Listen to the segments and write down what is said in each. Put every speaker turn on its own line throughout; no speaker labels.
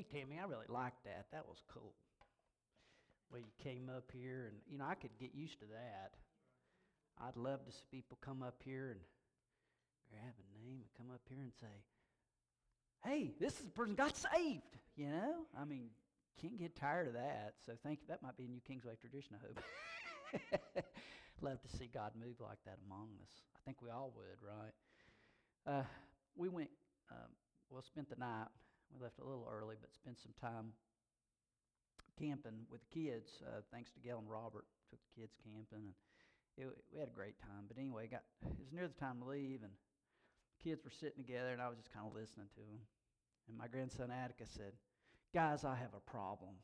Hey, Tammy, I really liked that. That was cool. Well, you came up here, and, you know, I could get used to that. I'd love to see people come up here and grab a name and come up here and say, hey, this is the person got saved. You know, I mean, can't get tired of that. So thank you. That might be a new Kingsway tradition, I hope. Love to see God move like that among us. I think we all would, right? Uh, we went, um, well, spent the night. We left a little early, but spent some time camping with the kids. Uh, thanks to Gail and Robert, took the kids camping, and it, we had a great time. But anyway, got it was near the time to leave, and the kids were sitting together, and I was just kind of listening to them. And my grandson Atticus said, Guys, I have a problem.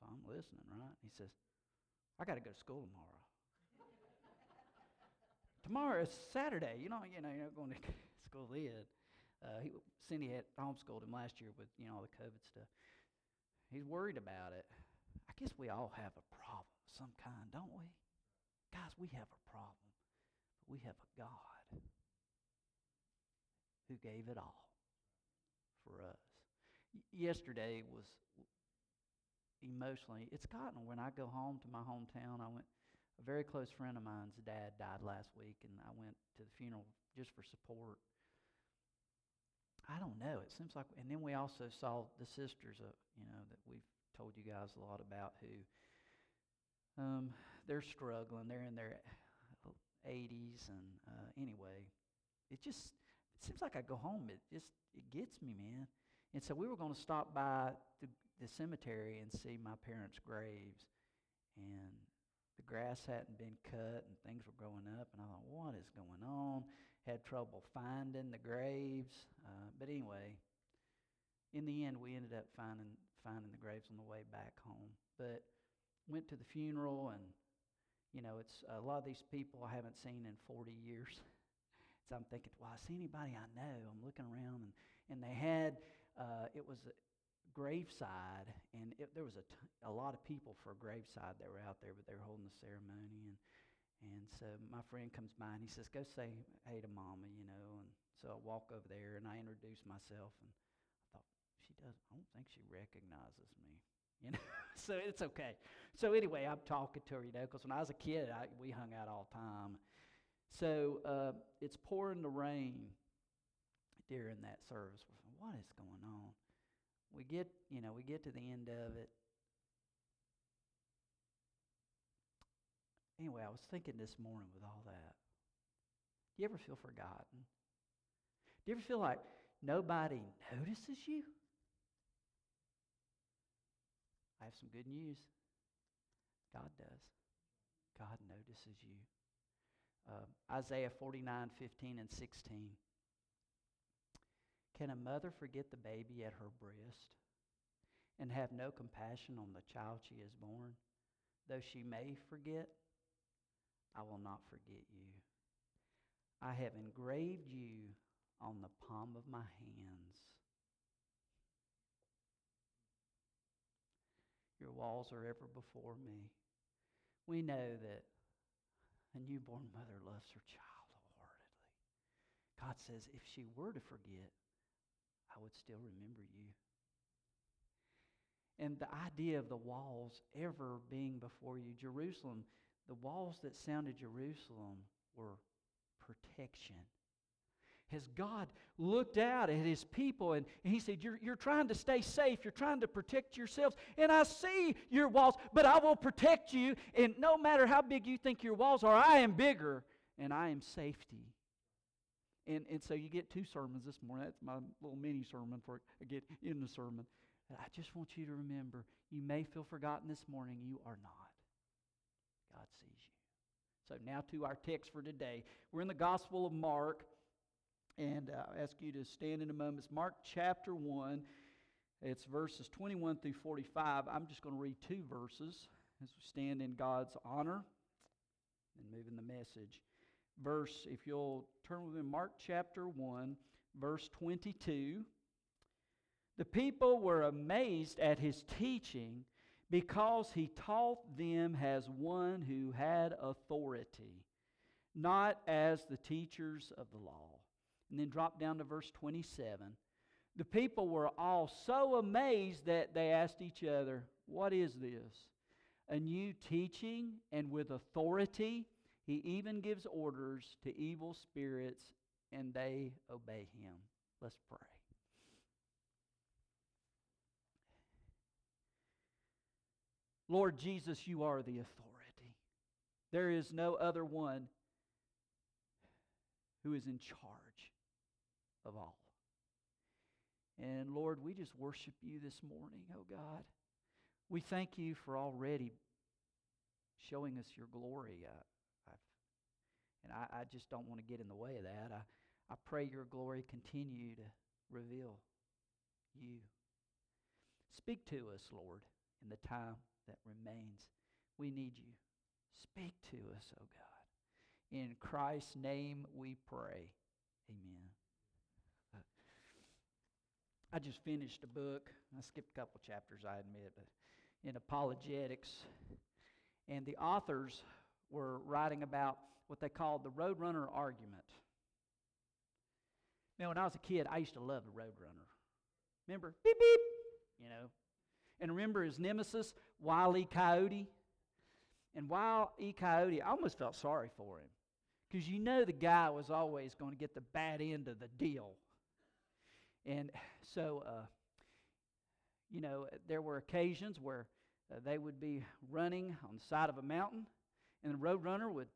So I'm listening, right? He says, I got to go to school tomorrow. tomorrow is Saturday. You know, you know, you're not going to school then. Uh, he, Cindy had homeschooled him last year with, you know, all the COVID stuff. He's worried about it. I guess we all have a problem of some kind, don't we? Guys, we have a problem, but we have a God who gave it all for us. Y- yesterday was emotionally, it's gotten when I go home to my hometown. I went, a very close friend of mine's dad died last week, and I went to the funeral just for support. I don't know. It seems like, and then we also saw the sisters, uh, you know, that we've told you guys a lot about who um, they're struggling. They're in their 80s, and uh, anyway, it just it seems like I go home. It just it gets me, man. And so we were going to stop by the, the cemetery and see my parents' graves, and the grass hadn't been cut and things were growing up, and I thought, what is going on? Had trouble finding the graves, uh, but anyway, in the end, we ended up finding finding the graves on the way back home. But went to the funeral, and you know, it's a lot of these people I haven't seen in 40 years. So I'm thinking, well, I see anybody I know. I'm looking around, and, and they had, uh, it was a graveside, and it, there was a, t- a lot of people for graveside that were out there, but they were holding the ceremony. And, and so my friend comes by, and he says, go say hey to Mama, you know. And so I walk over there, and I introduce myself, and I thought, she does, I don't think she recognizes me. You know, so it's okay. So anyway, I'm talking to her, you know, because when I was a kid, I, we hung out all the time. So uh, it's pouring the rain during that service. What is going on? We get, you know, we get to the end of it. Anyway, I was thinking this morning with all that. Do you ever feel forgotten? Do you ever feel like nobody notices you? I have some good news. God does. God notices you. Uh, Isaiah 49, 15, and 16. Can a mother forget the baby at her breast and have no compassion on the child she has born? Though she may forget, I will not forget you. I have engraved you on the palm of my hands. Your walls are ever before me. We know that a newborn mother loves her child wholeheartedly. God says, if she were to forget, I would still remember you. And the idea of the walls ever being before you, Jerusalem, the walls that sounded Jerusalem were protection. Has God looked out at his people and, he said, you're, you're trying to stay safe, you're trying to protect yourselves, and I see your walls, but I will protect you. And no matter how big you think your walls are, I am bigger and I am safety. And, and so you get two sermons this morning. That's my little mini sermon for get in the sermon. I just want you to remember you may feel forgotten this morning. You are not. God sees you. So now to our text for today. We're in the Gospel of Mark. And uh, I ask you to stand in a moment. It's Mark chapter 1. It's verses 21 through 45. I'm just going to read two verses as we stand in God's honor and move in the message. Verse, if you'll turn with me, Mark chapter 1, verse 22. The people were amazed at his teaching because he taught them as one who had authority, not as the teachers of the law. And then drop down to verse 27. The people were all so amazed that they asked each other, What is this? A new teaching and with authority. He even gives orders to evil spirits and they obey him. Let's pray. Lord Jesus, you are the authority. There is no other one who is in charge of all. And Lord, we just worship you this morning, oh God. We thank you for already showing us your glory. Uh, and I, I, just don't want to get in the way of that. I, I pray your glory continue to reveal you. Speak to us, Lord, in the time that remains. We need you. Speak to us, oh God. In Christ's name we pray. Amen. I just finished a book. I skipped a couple chapters, I admit, in apologetics. And the authors were writing about what they called the Roadrunner argument. Now, when I was a kid, I used to love the Roadrunner. Remember? Beep, beep, you know. And remember his nemesis, Wile E. Coyote? And Wile E. Coyote, I almost felt sorry for him. Because you know the guy was always going to get the bad end of the deal. And so, uh, you know, there were occasions where uh, they would be running on the side of a mountain, and the roadrunner would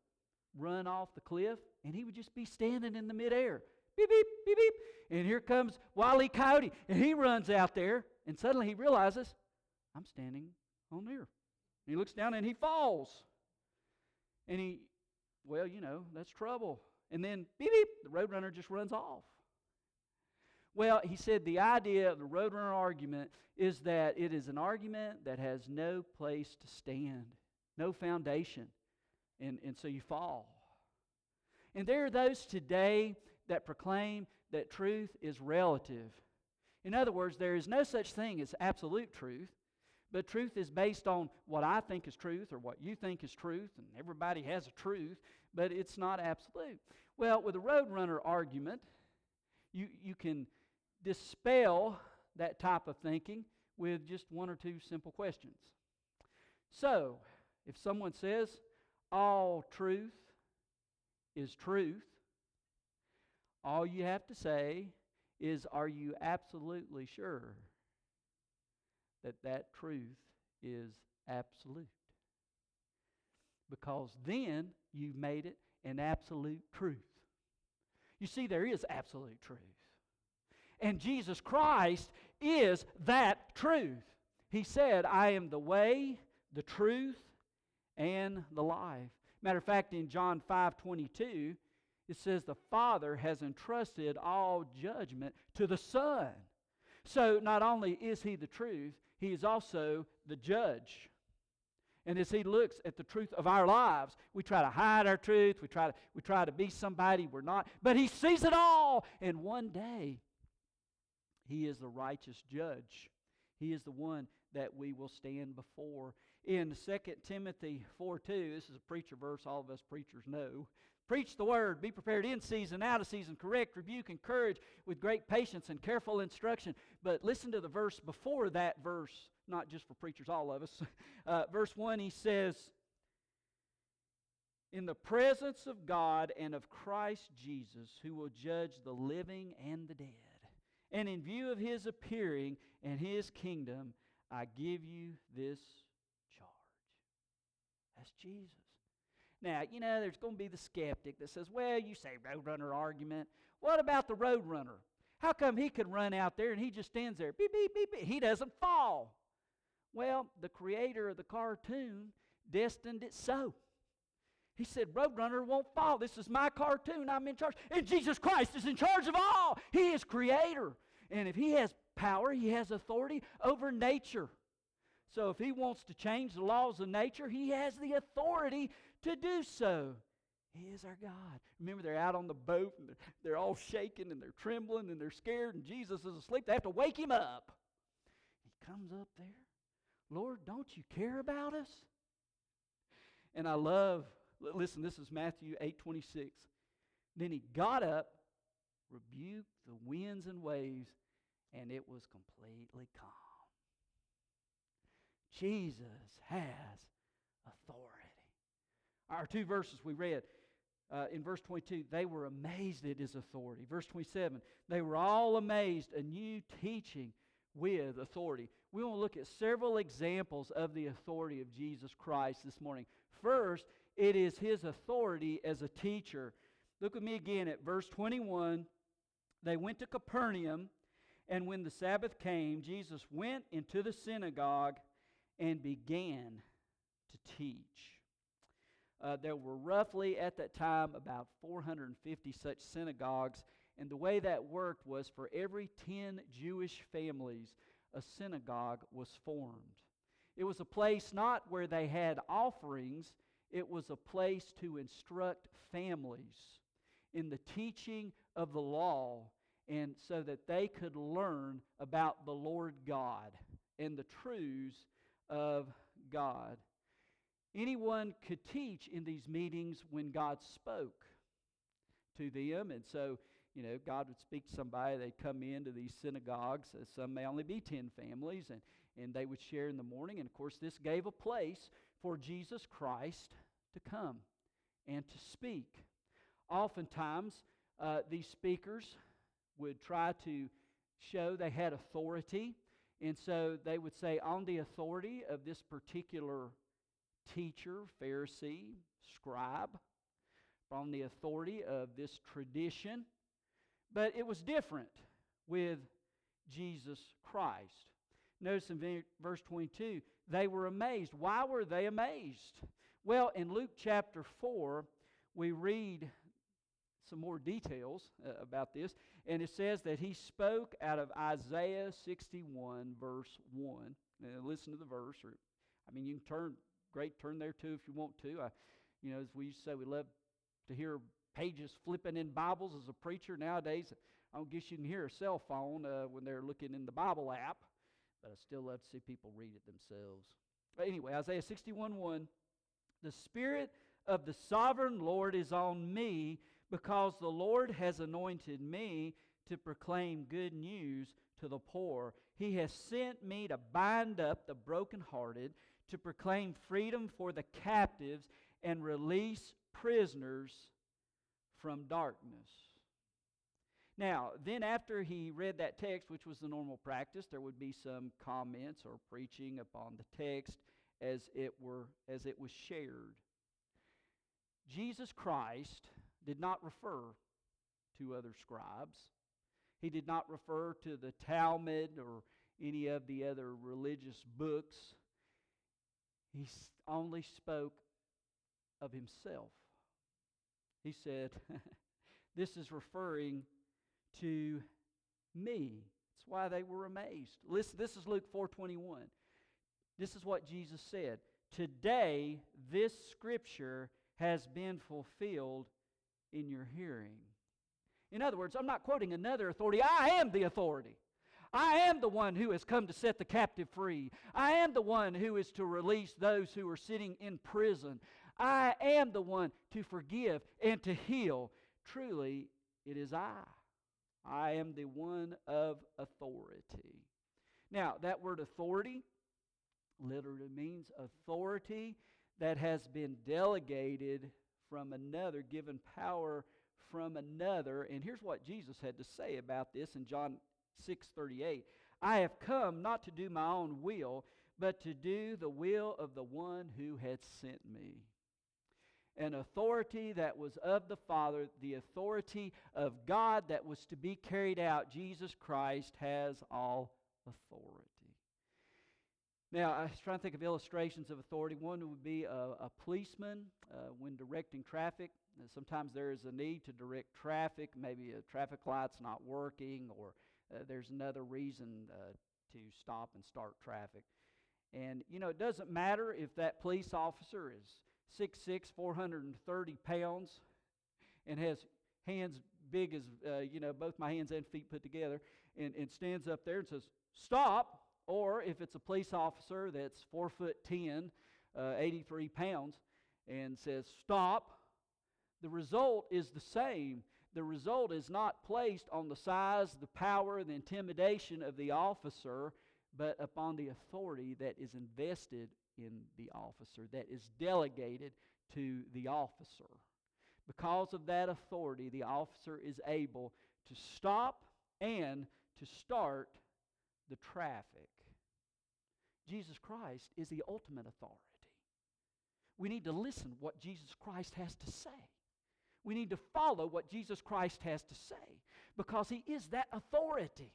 run off the cliff, and he would just be standing in the midair. Beep, beep, beep, beep. And here comes Wile E. Coyote, and he runs out there, and suddenly he realizes, I'm standing on there. And he looks down and he falls. And he, well, you know, that's trouble. And then, beep, beep, the roadrunner just runs off. Well, he said the idea of the Roadrunner argument is that it is an argument that has no place to stand, no foundation, and, and so you fall. And there are those today that proclaim that truth is relative. In other words, there is no such thing as absolute truth, but truth is based on what I think is truth or what you think is truth, and everybody has a truth, but it's not absolute. Well, with a Roadrunner argument, you, you can dispel that type of thinking with just one or two simple questions. So, if someone says all truth is truth, all you have to say is, Are you absolutely sure that that truth is absolute? Because then you've made it an absolute truth. You see, there is absolute truth. And Jesus Christ is that truth. He said, I am the way, the truth, and the life. Matter of fact, in John 5 22, it says, The Father has entrusted all judgment to the Son. So not only is He the truth, He is also the judge. And as He looks at the truth of our lives, we try to hide our truth, we try to, we try to be somebody we're not, but He sees it all. And one day, he is the righteous judge. He is the one that we will stand before. In 2 Timothy 4 2, this is a preacher verse all of us preachers know. Preach the word, be prepared in season, out of season, correct, rebuke, encourage with great patience and careful instruction. But listen to the verse before that verse, not just for preachers, all of us. Uh, verse 1, he says, In the presence of God and of Christ Jesus, who will judge the living and the dead and in view of his appearing and his kingdom, I give you this charge. That's Jesus. Now, you know, there's going to be the skeptic that says, well, you say roadrunner argument. What about the roadrunner? How come he could run out there and he just stands there? Beep, beep, beep, beep. He doesn't fall. Well, the creator of the cartoon destined it so. He said, Roadrunner won't fall. This is my cartoon. I'm in charge. And Jesus Christ is in charge of all. He is creator. And if he has power, he has authority over nature. So if he wants to change the laws of nature, he has the authority to do so. He is our God. Remember, they're out on the boat and they're, they're all shaking and they're trembling and they're scared, and Jesus is asleep. They have to wake him up. He comes up there. Lord, don't you care about us? And I love Listen, this is Matthew 8 26. Then he got up, rebuked the winds and waves, and it was completely calm. Jesus has authority. Our two verses we read uh, in verse 22, they were amazed at his authority. Verse 27, they were all amazed, a new teaching with authority. We want to look at several examples of the authority of Jesus Christ this morning. First, it is his authority as a teacher. Look with me again at verse 21. They went to Capernaum, and when the Sabbath came, Jesus went into the synagogue and began to teach. Uh, there were roughly at that time about 450 such synagogues, and the way that worked was for every 10 Jewish families, a synagogue was formed. It was a place not where they had offerings, it was a place to instruct families in the teaching of the law and so that they could learn about the Lord God and the truths of God. Anyone could teach in these meetings when God spoke to them. And so, you know, God would speak to somebody. They'd come into these synagogues. Uh, some may only be 10 families, and, and they would share in the morning. And of course, this gave a place for Jesus Christ to come and to speak. Oftentimes, uh, these speakers would try to show they had authority. And so they would say, on the authority of this particular teacher, Pharisee, scribe, from the authority of this tradition. But it was different with Jesus Christ. Notice in verse 22, they were amazed. Why were they amazed? Well, in Luke chapter 4, we read some more details uh, about this, and it says that he spoke out of Isaiah 61, verse 1. Now, listen to the verse, or I mean, you can turn great. Turn there too if you want to. I, you know, as we used to say, we love to hear pages flipping in Bibles as a preacher. Nowadays, I don't guess you can hear a cell phone uh, when they're looking in the Bible app, but I still love to see people read it themselves. But anyway, Isaiah 61 1 The Spirit of the sovereign Lord is on me because the Lord has anointed me to proclaim good news to the poor. He has sent me to bind up the brokenhearted to proclaim freedom for the captives and release prisoners from darkness. Now, then after he read that text, which was the normal practice, there would be some comments or preaching upon the text as it were as it was shared. Jesus Christ did not refer to other scribes. He did not refer to the Talmud or any of the other religious books he only spoke of himself. He said, This is referring to me. That's why they were amazed. Listen, this is Luke 4:21. This is what Jesus said. Today this scripture has been fulfilled in your hearing. In other words, I'm not quoting another authority. I am the authority. I am the one who has come to set the captive free. I am the one who is to release those who are sitting in prison. I am the one to forgive and to heal. Truly, it is I. I am the one of authority. Now, that word authority literally means authority that has been delegated from another, given power from another. And here's what Jesus had to say about this in John 6:38. I have come not to do my own will, but to do the will of the one who had sent me. An authority that was of the Father, the authority of God that was to be carried out. Jesus Christ has all authority. Now, I was trying to think of illustrations of authority. One would be a, a policeman uh, when directing traffic. sometimes there is a need to direct traffic. Maybe a traffic light's not working, or uh, there's another reason uh, to stop and start traffic. And, you know, it doesn't matter if that police officer is 6'6, 430 pounds, and has hands big as, uh, you know, both my hands and feet put together, and, and stands up there and says, Stop. Or if it's a police officer that's 4 foot 10, uh, 83 pounds, and says, Stop, the result is the same. The result is not placed on the size, the power, the intimidation of the officer, but upon the authority that is invested in the officer, that is delegated to the officer. Because of that authority, the officer is able to stop and to start the traffic. Jesus Christ is the ultimate authority. We need to listen what Jesus Christ has to say. We need to follow what Jesus Christ has to say because he is that authority.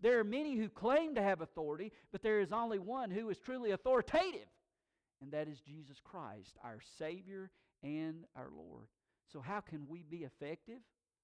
There are many who claim to have authority, but there is only one who is truly authoritative, and that is Jesus Christ, our Savior and our Lord. So, how can we be effective?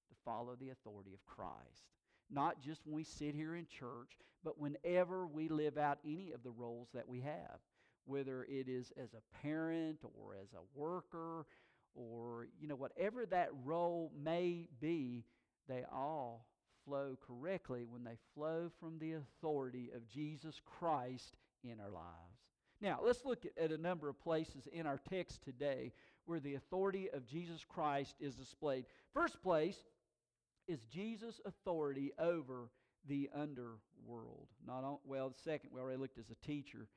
To follow the authority of Christ. Not just when we sit here in church, but whenever we live out any of the roles that we have, whether it is as a parent or as a worker or, you know, whatever that role may be, they all flow correctly when they flow from the authority of Jesus Christ in our lives. Now, let's look at, a number of places in our text today where the authority of Jesus Christ is displayed. First place is Jesus' authority over the underworld. Not on, well, the second we already looked as a teacher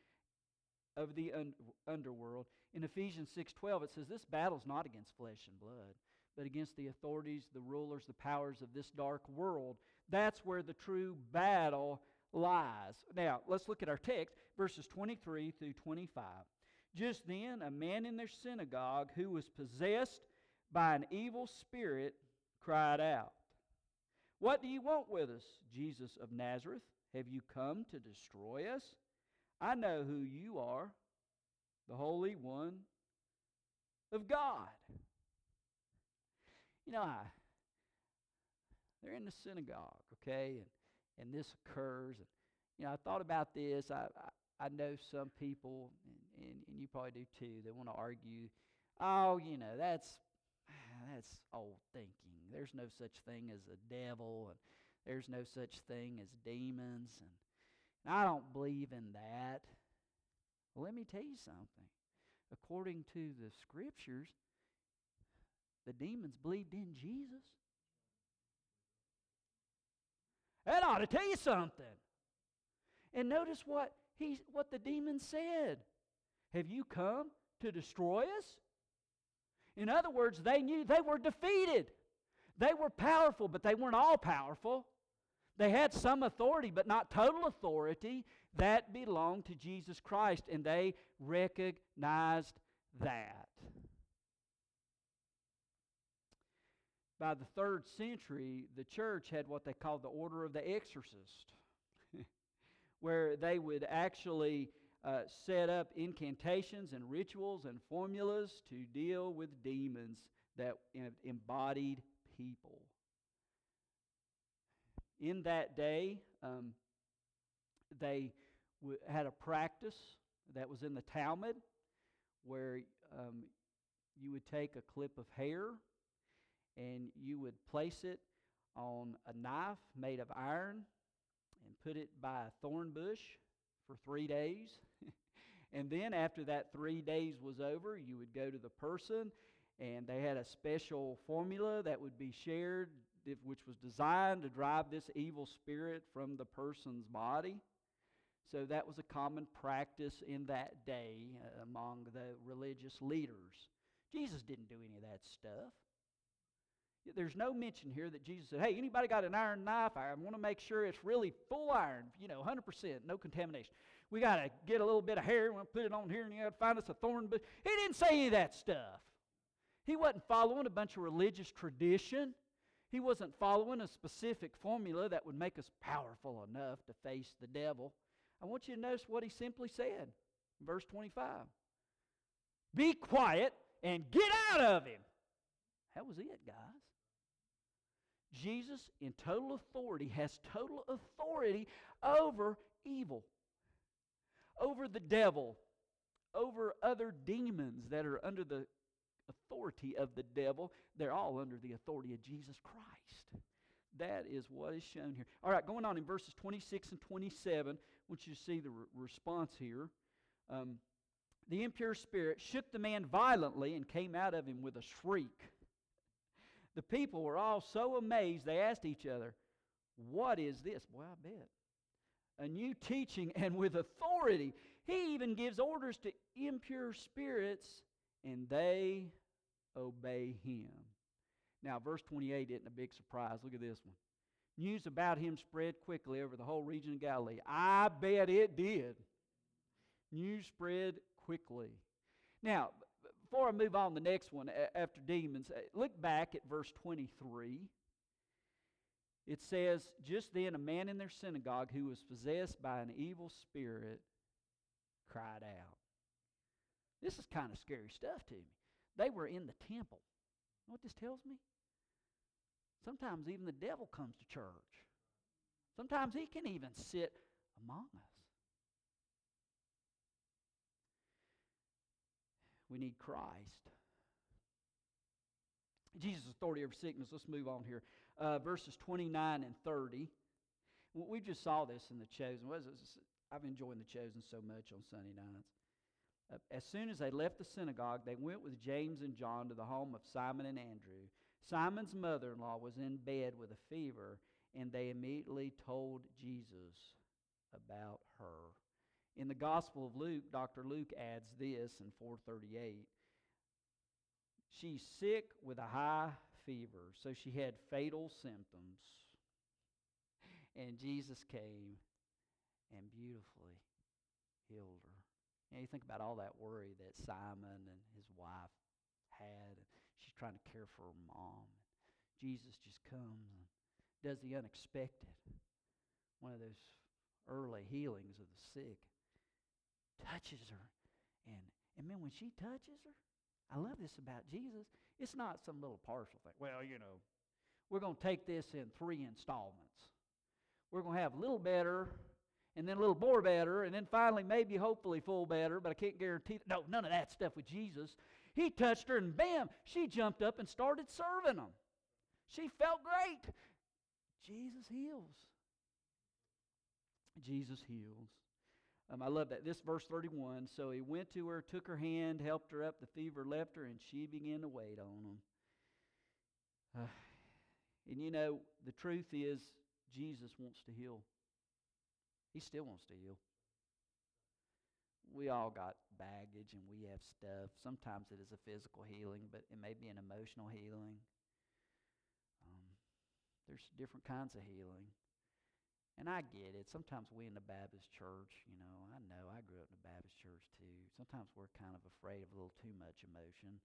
of the un, underworld. In Ephesians 6:12 it says this battle's not against flesh and blood, but against the authorities, the rulers, the powers of this dark world. That's where the true battle lies. Now, let's look at our text, verses 23 through 25. Just then, a man in their synagogue who was possessed by an evil spirit cried out, What do you want with us, Jesus of Nazareth? Have you come to destroy us? I know who you are, the Holy One of God. You know, I, they're in the synagogue, okay, and, and this occurs. And, you know, I thought about this. I, I, I know some people, and, and, and you probably do too, they want to argue, oh, you know, that's, that's old thinking. There's no such thing as a devil, and there's no such thing as demons. And, I don't believe in that. Well, let me tell you something. According to the scriptures, the demons believed in Jesus. That ought to tell you something. And notice what he what the demon said. Have you come to destroy us? In other words, they knew they were defeated. They were powerful, but they weren't all powerful. They had some authority, but not total authority. That belonged to Jesus Christ, and they recognized that. By the third century, the church had what they called the Order of the Exorcist, where they would actually uh, set up incantations and rituals and formulas to deal with demons that embodied people. In that day, um, they w- had a practice that was in the Talmud where um, you would take a clip of hair and you would place it on a knife made of iron and put it by a thorn bush for three days. and then, after that three days was over, you would go to the person, and they had a special formula that would be shared, which was designed to drive this evil spirit from the person's body. So, that was a common practice in that day uh, among the religious leaders. Jesus didn't do any of that stuff. There's no mention here that Jesus said, hey, anybody got an iron knife? I want to make sure it's really full iron, you know, 100%, no contamination. We got to get a little bit of hair, we'll put it on here, and you got to find us a thorn. But he didn't say any of that stuff. He wasn't following a bunch of religious tradition. He wasn't following a specific formula that would make us powerful enough to face the devil. I want you to notice what he simply said. Verse 25 Be quiet and get out of him. That was it, guys. Jesus, in total authority, has total authority over evil, over the devil, over other demons that are under the authority of the devil. They're all under the authority of Jesus Christ. That is what is shown here. All right, going on in verses 26 and 27, I want you to see the re- response here. Um, the impure spirit shook the man violently and came out of him with a shriek. The people were all so amazed, they asked each other, What is this? Boy, I bet. A new teaching and with authority. He even gives orders to impure spirits, and they obey him. Now, verse 28 isn't a big surprise. Look at this one. News about him spread quickly over the whole region of Galilee. I bet it did. News spread quickly. Now, before I move on to the next one after demons, uh, look back at verse 23. It says, Just then a man in their synagogue who was possessed by an evil spirit cried out. This is kind of scary stuff to me. They were in the temple. You know what this tells me? Sometimes even the devil comes to church. Sometimes he can even sit among us. We need Christ. Jesus' authority over sickness. Let's move on here. Uh, verses 29 and 30. We just saw this in The Chosen. I've enjoying The Chosen so much on Sunday nights. As soon as they left the synagogue, they went with James and John to the home of Simon and Andrew. Simon's mother in law was in bed with a fever, and they immediately told Jesus about her. In the Gospel of Luke, Dr. Luke adds this in 438. She's sick with a high fever, so she had fatal symptoms. And Jesus came and beautifully healed her. You, know, you think about all that worry that Simon and his wife had. She's trying to care for her mom. Jesus just comes and does the unexpected. One of those early healings of the sick. Touches her. And, and man, when she touches her, I love this about Jesus. It's not some little partial thing. Well, you know, we're going to take this in three installments. We're going to have a little better, and then a little more better, and then finally, maybe, hopefully, full better, but I can't guarantee. No, none of that stuff with Jesus. He touched her, and bam, she jumped up and started serving them. She felt great. Jesus heals. Jesus heals. Um, I love that. This verse 31. So he went to her, took her hand, helped her up. The fever left her, and she began to wait on him. Uh, and you know, the truth is, Jesus wants to heal. He still wants to heal we all got baggage and we have stuff. Sometimes it is a physical healing, but it may be an emotional healing. Um, there's different kinds of healing. And I get it. Sometimes we in the Baptist church, you know, I know I grew up in the Baptist church too. Sometimes we're kind of afraid of a little too much emotion.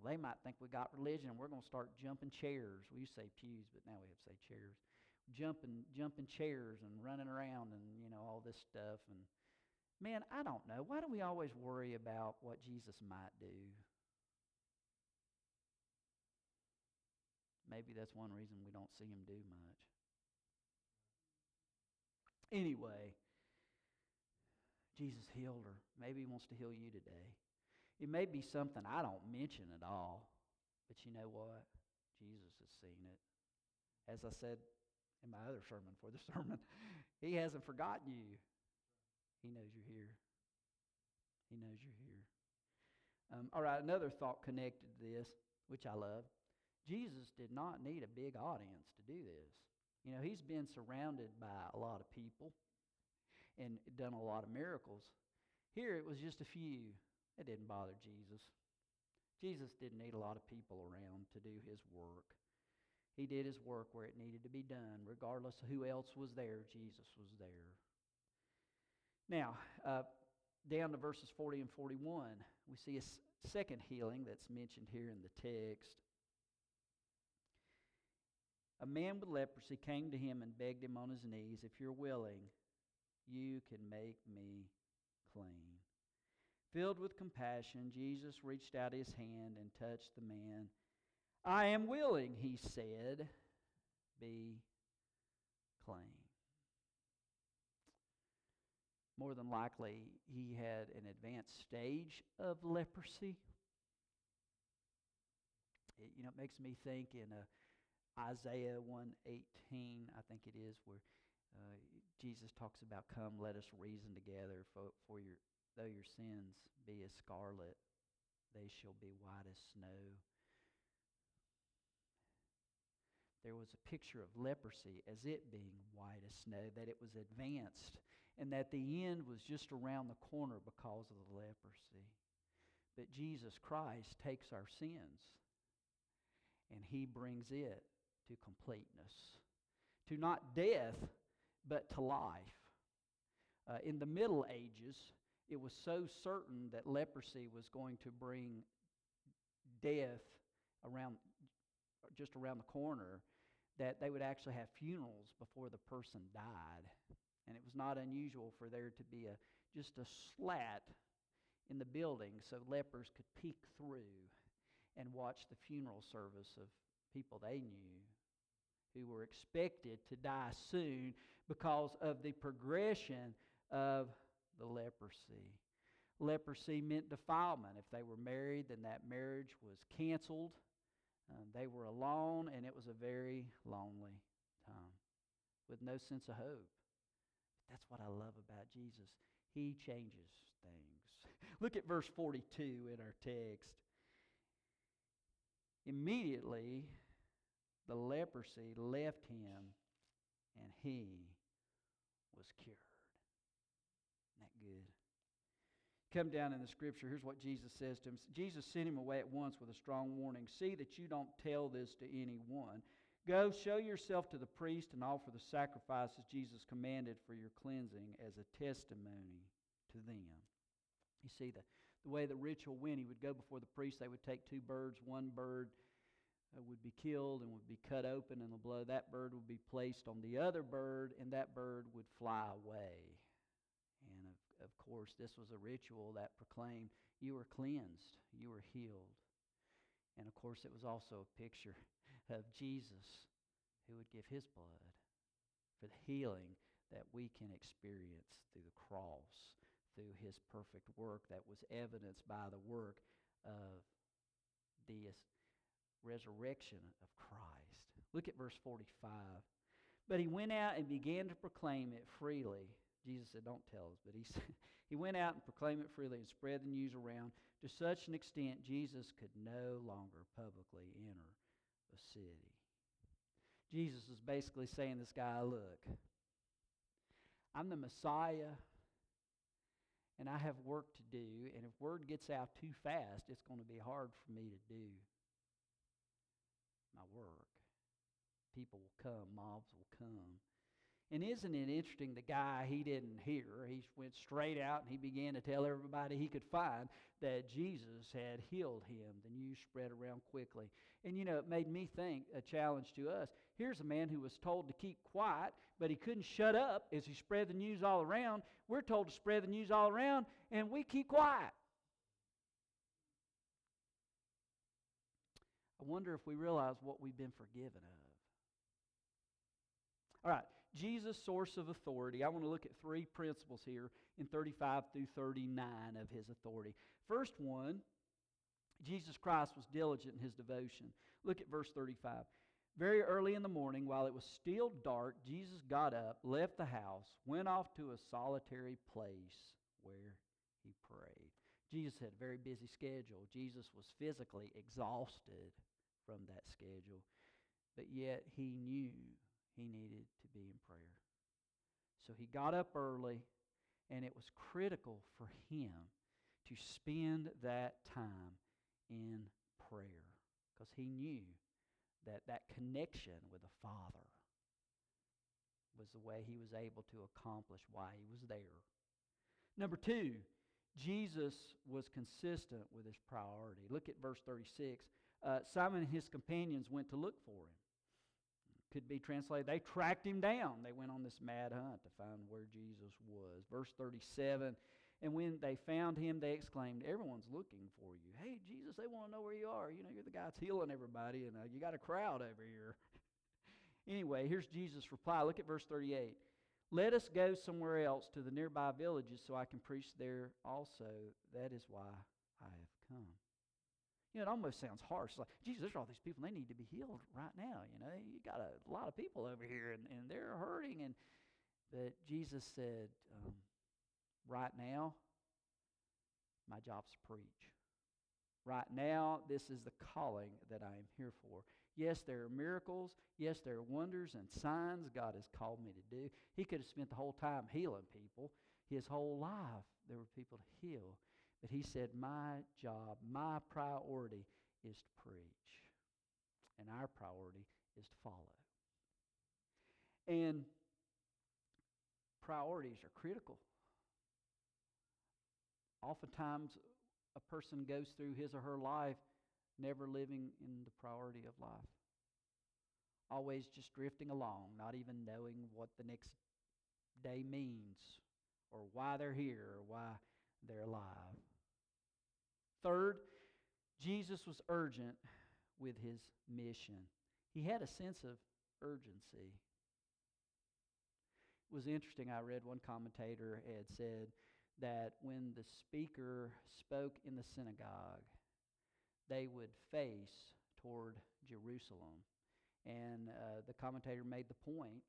Well, they might think we got religion and we're going to start jumping chairs. We used to say pews, but now we have to say chairs. Jumping, jumping chairs and running around and, you know, all this stuff. And Man, I don't know. Why do we always worry about what Jesus might do? Maybe that's one reason we don't see him do much. Anyway, Jesus healed her. Maybe he wants to heal you today. It may be something I don't mention at all, but you know what? Jesus has seen it. As I said in my other sermon for the sermon, he hasn't forgotten you. He knows you're here. He knows you're here. Um, all right, another thought connected to this, which I love. Jesus did not need a big audience to do this. You know, he's been surrounded by a lot of people and done a lot of miracles. Here it was just a few. It didn't bother Jesus. Jesus didn't need a lot of people around to do his work. He did his work where it needed to be done. Regardless of who else was there, Jesus was there. Now, uh, down to verses 40 and 41, we see a second healing that's mentioned here in the text. A man with leprosy came to him and begged him on his knees, If you're willing, you can make me clean. Filled with compassion, Jesus reached out his hand and touched the man. I am willing, he said, be clean more than likely he had an advanced stage of leprosy. It, you know, it makes me think in uh, Isaiah 118, I think it is, where uh, Jesus talks about, Come, let us reason together, for, for your, though your sins be as scarlet, they shall be white as snow. There was a picture of leprosy as it being white as snow, that it was advanced, and that the end was just around the corner because of the leprosy. But Jesus Christ takes our sins and he brings it to completeness, to not death, but to life. Uh, in the Middle Ages, it was so certain that leprosy was going to bring death around just around the corner that they would actually have funerals before the person died. And it was not unusual for there to be a just a slat in the building so lepers could peek through and watch the funeral service of people they knew who were expected to die soon because of the progression of the leprosy. Leprosy meant defilement. If they were married, then that marriage was canceled. Um, they were alone, and it was a very lonely time with no sense of hope. That's what I love about Jesus. He changes things. Look at verse 42 in our text. Immediately, the leprosy left him, and he was cured. Isn't that good? Come down in the scripture. Here's what Jesus says to him Jesus sent him away at once with a strong warning See that you don't tell this to anyone. Go, show yourself to the priest, and offer the sacrifices Jesus commanded for your cleansing as a testimony to them. You see, the, the way the ritual went, he would go before the priest. They would take two birds. One bird uh, would be killed and would be cut open, and the blood that bird would be placed on the other bird, and that bird would fly away. Course, this was a ritual that proclaimed you were cleansed, you were healed. And of course, it was also a picture of Jesus who would give his blood for the healing that we can experience through the cross through his perfect work that was evidenced by the work of the resurrection of Christ. Look at verse 45. But he went out and began to proclaim it freely. Jesus said, Don't tell us, but he, said, he went out and proclaimed it freely and spread the news around to such an extent Jesus could no longer publicly enter the city. Jesus is basically saying this guy, Look, I'm the Messiah and I have work to do, and if word gets out too fast, it's going to be hard for me to do my work. People will come, mobs will come. And isn't it interesting? The guy he didn't hear, he went straight out and he began to tell everybody he could find that Jesus had healed him. The news spread around quickly. And you know, it made me think a challenge to us. Here's a man who was told to keep quiet, but he couldn't shut up as he spread the news all around. We're told to spread the news all around, and we keep quiet. I wonder if we realize what we've been forgiven of. All right, Jesus' source of authority. I want to look at three principles here in 35 through 39 of his authority. First one, Jesus Christ was diligent in his devotion. Look at verse 35. Very early in the morning, while it was still dark, Jesus got up, left the house, went off to a solitary place where he prayed. Jesus had a very busy schedule. Jesus was physically exhausted from that schedule, but yet he knew he needed to be in prayer. So he got up early, and it was critical for him to spend that time in prayer because he knew that that connection with the Father was the way he was able to accomplish why he was there. Number two, Jesus was consistent with his priority. Look at verse 36. Uh, Simon and his companions went to look for him. Could be translated, they tracked him down. They went on this mad hunt to find where Jesus was. Verse 37 And when they found him, they exclaimed, Everyone's looking for you. Hey, Jesus, they want to know where you are. You know, you're the guy that's healing everybody, and uh, you got a crowd over here. anyway, here's Jesus' reply. Look at verse 38. Let us go somewhere else to the nearby villages so I can preach there also. That is why I have come. You know, it almost sounds harsh. It's like, Jesus, there's all these people, they need to be healed right now. You know, you got a lot of people over here and, and they're hurting. And But Jesus said, um, right now, my job's to preach. Right now, this is the calling that I am here for. Yes, there are miracles. Yes, there are wonders and signs God has called me to do. He could have spent the whole time healing people. His whole life, there were people to heal. But he said, My job, my priority is to preach. And our priority is to follow. And priorities are critical. Oftentimes, a person goes through his or her life never living in the priority of life. Always just drifting along, not even knowing what the next day means or why they're here or why they're alive. Third, Jesus was urgent with his mission. He had a sense of urgency. It was interesting. I read one commentator had said that when the speaker spoke in the synagogue, they would face toward Jerusalem. And uh, the commentator made the point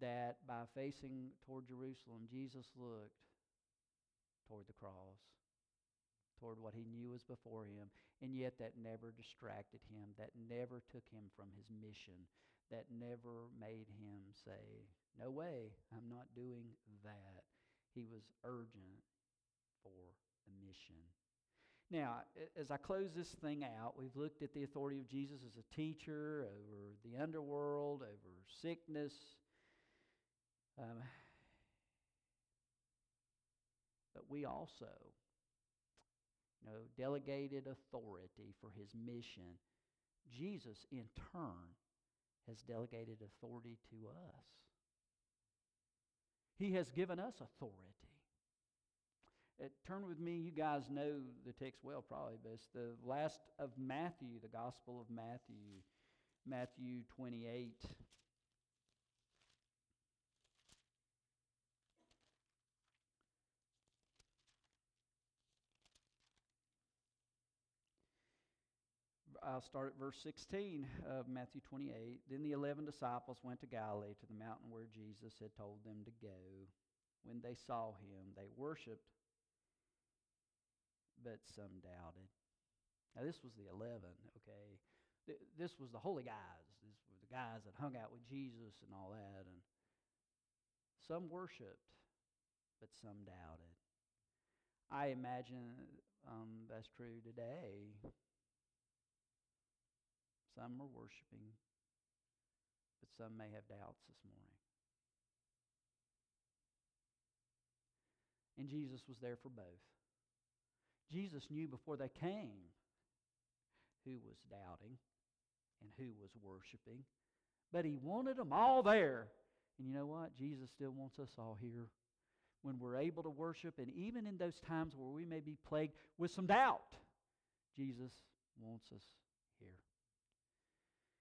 that by facing toward Jerusalem, Jesus looked toward the cross, toward what he knew was before him, and yet that never distracted him, that never took him from his mission, that never made him say, No way, I'm not doing that. He was urgent for the mission. Now, as I close this thing out, we've looked at the authority of Jesus as a teacher over the underworld, over sickness. Um, but we also, know, delegated authority for his mission. Jesus, in turn, has delegated authority to us. He has given us authority. Uh, turn with me, you guys know the text well probably, but it's the last of Matthew, the Gospel of Matthew, Matthew 28. I'll start at verse 16 of Matthew 28. Then the eleven disciples went to Galilee to the mountain where Jesus had told them to go. When they saw him, they worshiped but some doubted. Now, this was the 11, okay? This was the holy guys. These were the guys that hung out with Jesus and all that. And some worshiped, but some doubted. I imagine um, that's true today. Some are worshiping, but some may have doubts this morning. And Jesus was there for both. Jesus knew before they came who was doubting and who was worshiping. But he wanted them all there. And you know what? Jesus still wants us all here when we're able to worship, and even in those times where we may be plagued with some doubt, Jesus wants us here.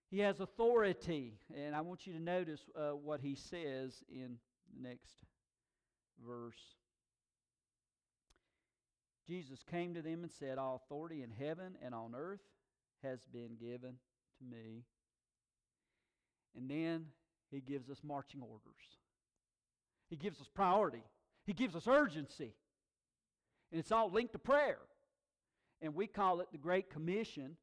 He has authority, and I want you to notice uh, what he says in the next verse. Jesus came to them and said, All authority in heaven and on earth has been given to me. And then he gives us marching orders. He gives us priority. He gives us urgency. And it's all linked to prayer. And we call it the Great Commission.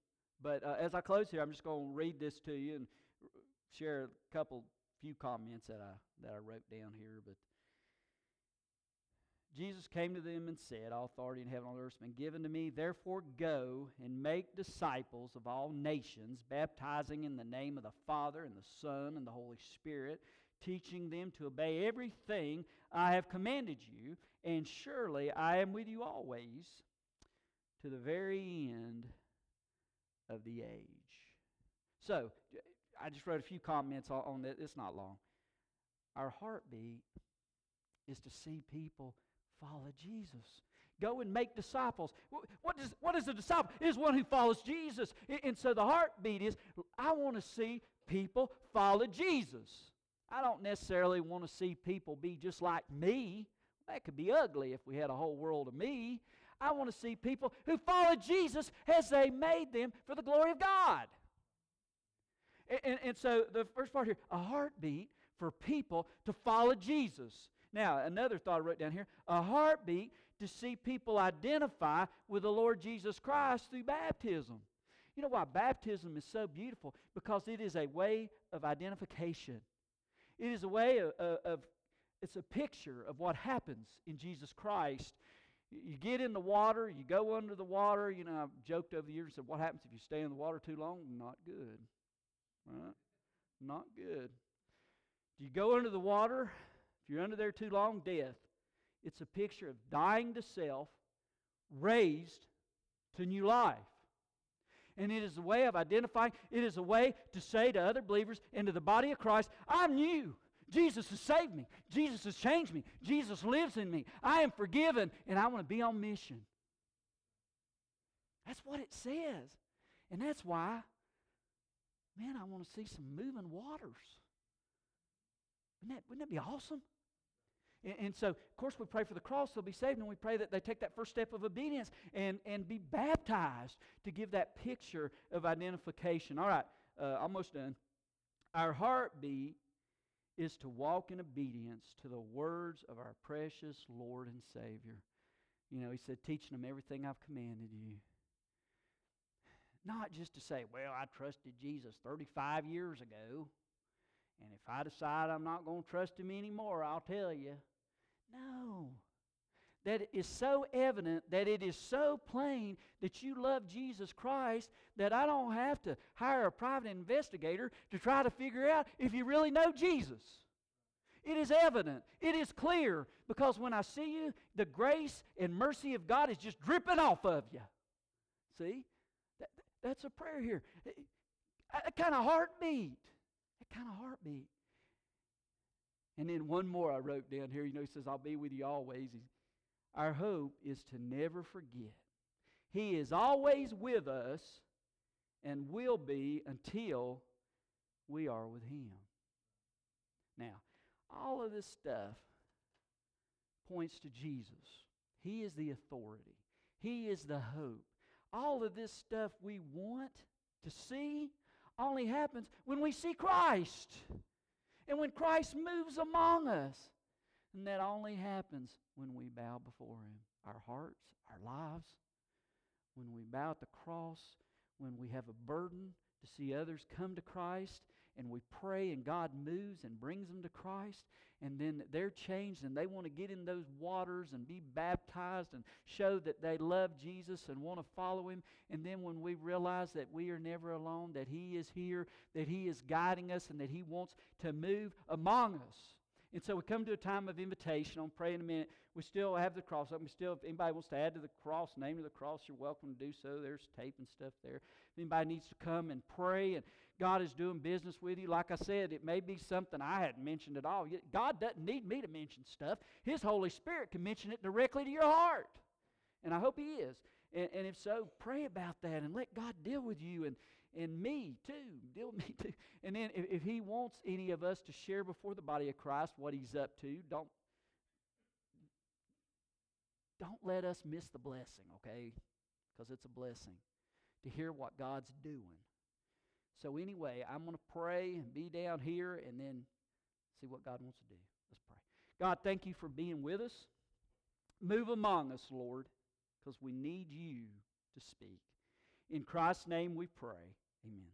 But uh, as I close here, I'm just going to read this to you and share a couple, few comments that I, that I wrote down here. But Jesus came to them and said, All authority in heaven and earth has been given to me. Therefore, go and make disciples of all nations, baptizing in the name of the Father and the Son and the Holy Spirit, teaching them to obey everything I have commanded you. And surely I am with you always to the very end of the age. So, I just wrote a few comments on that. It's not long. Our heartbeat is to see people follow Jesus. Go and make disciples. What is, what is a disciple? It is one who follows Jesus. And so the heartbeat is I want to see people follow Jesus. I don't necessarily want to see people be just like me. That could be ugly if we had a whole world of me. I want to see people who follow Jesus as they made them for the glory of God. And, and, and so the first part here a heartbeat for people to follow Jesus. Now, another thought I wrote down here a heartbeat to see people identify with the Lord Jesus Christ through baptism. You know why baptism is so beautiful? Because it is a way of identification. It is a way of, of, of it's a picture of what happens in Jesus Christ. You get in the water, you go under the water. You know, I've joked over the years and said, What happens if you stay in the water too long? Not good. Right? Not good. Do you go under the water? If you're under there too long, death. It's a picture of dying to self, raised to new life. And it is a way of identifying, it is a way to say to other believers and to the body of Christ, I'm new. Jesus has saved me. Jesus has changed me. Jesus lives in me. I am forgiven, and I want to be on mission. That's what it says. And that's why, man, I want to see some moving waters. Wouldn't that, wouldn't that be awesome? And, and, so, of course, we pray for the cross, they'll be saved, and we pray that they take that first step of obedience and, and be baptized to give that picture of identification. All right, uh, almost done. Our heartbeat is to walk in obedience to the words of our precious Lord and Savior. You know, he said, teaching them everything I've commanded you. Not just to say, well, I trusted Jesus 35 years ago, and if I decide I'm not going to trust him anymore, I'll tell you. No. That is so evident, that it is so plain that you love Jesus Christ that I don't have to hire a private investigator to try to figure out if you really know Jesus. It is evident. It is clear because when I see you, the grace and mercy of God is just dripping off of you. See? That, that's a prayer here. That kind of heartbeat. That kind of heartbeat. And then one more I wrote down here. You know, he says, I'll be with you always. Our hope is to never forget. He is always with us and will be until we are with Him. Now, all of this stuff points to Jesus. He is the authority, He is the hope. All of this stuff we want to see only happens when we see Christ and when Christ moves among us. And that only happens when we bow before Him. Our hearts, our lives, when we bow at the cross, when we have a burden to see others come to Christ, and we pray and God moves and brings them to Christ, and then they're changed and they want to get in those waters and be baptized and show that they love Jesus and want to follow Him. And then when we realize that we are never alone, that He is here, that He is guiding us, and that He wants to move among us. And so we come to a time of invitation. I'll pray in a minute. We still have the cross up. We still, if anybody wants to add to the cross, name of the cross, you're welcome to do so. There's tape and stuff there. If anybody needs to come and pray and God is doing business with you, like I said, it may be something I hadn't mentioned at all. God doesn't need me to mention stuff. His Holy Spirit can mention it directly to your heart. And I hope He is. And, and if so, pray about that and let God deal with you and, and me too. Deal with me too. And then if, if He wants any of us to share before the body of Christ what He's up to, don't don't let us miss the blessing, okay? Because it's a blessing to hear what God's doing. So, anyway, I'm going to pray and be down here and then see what God wants to do. Let's pray. God, thank you for being with us. Move among us, Lord, because we need you to speak. In Christ's name we pray. Amen.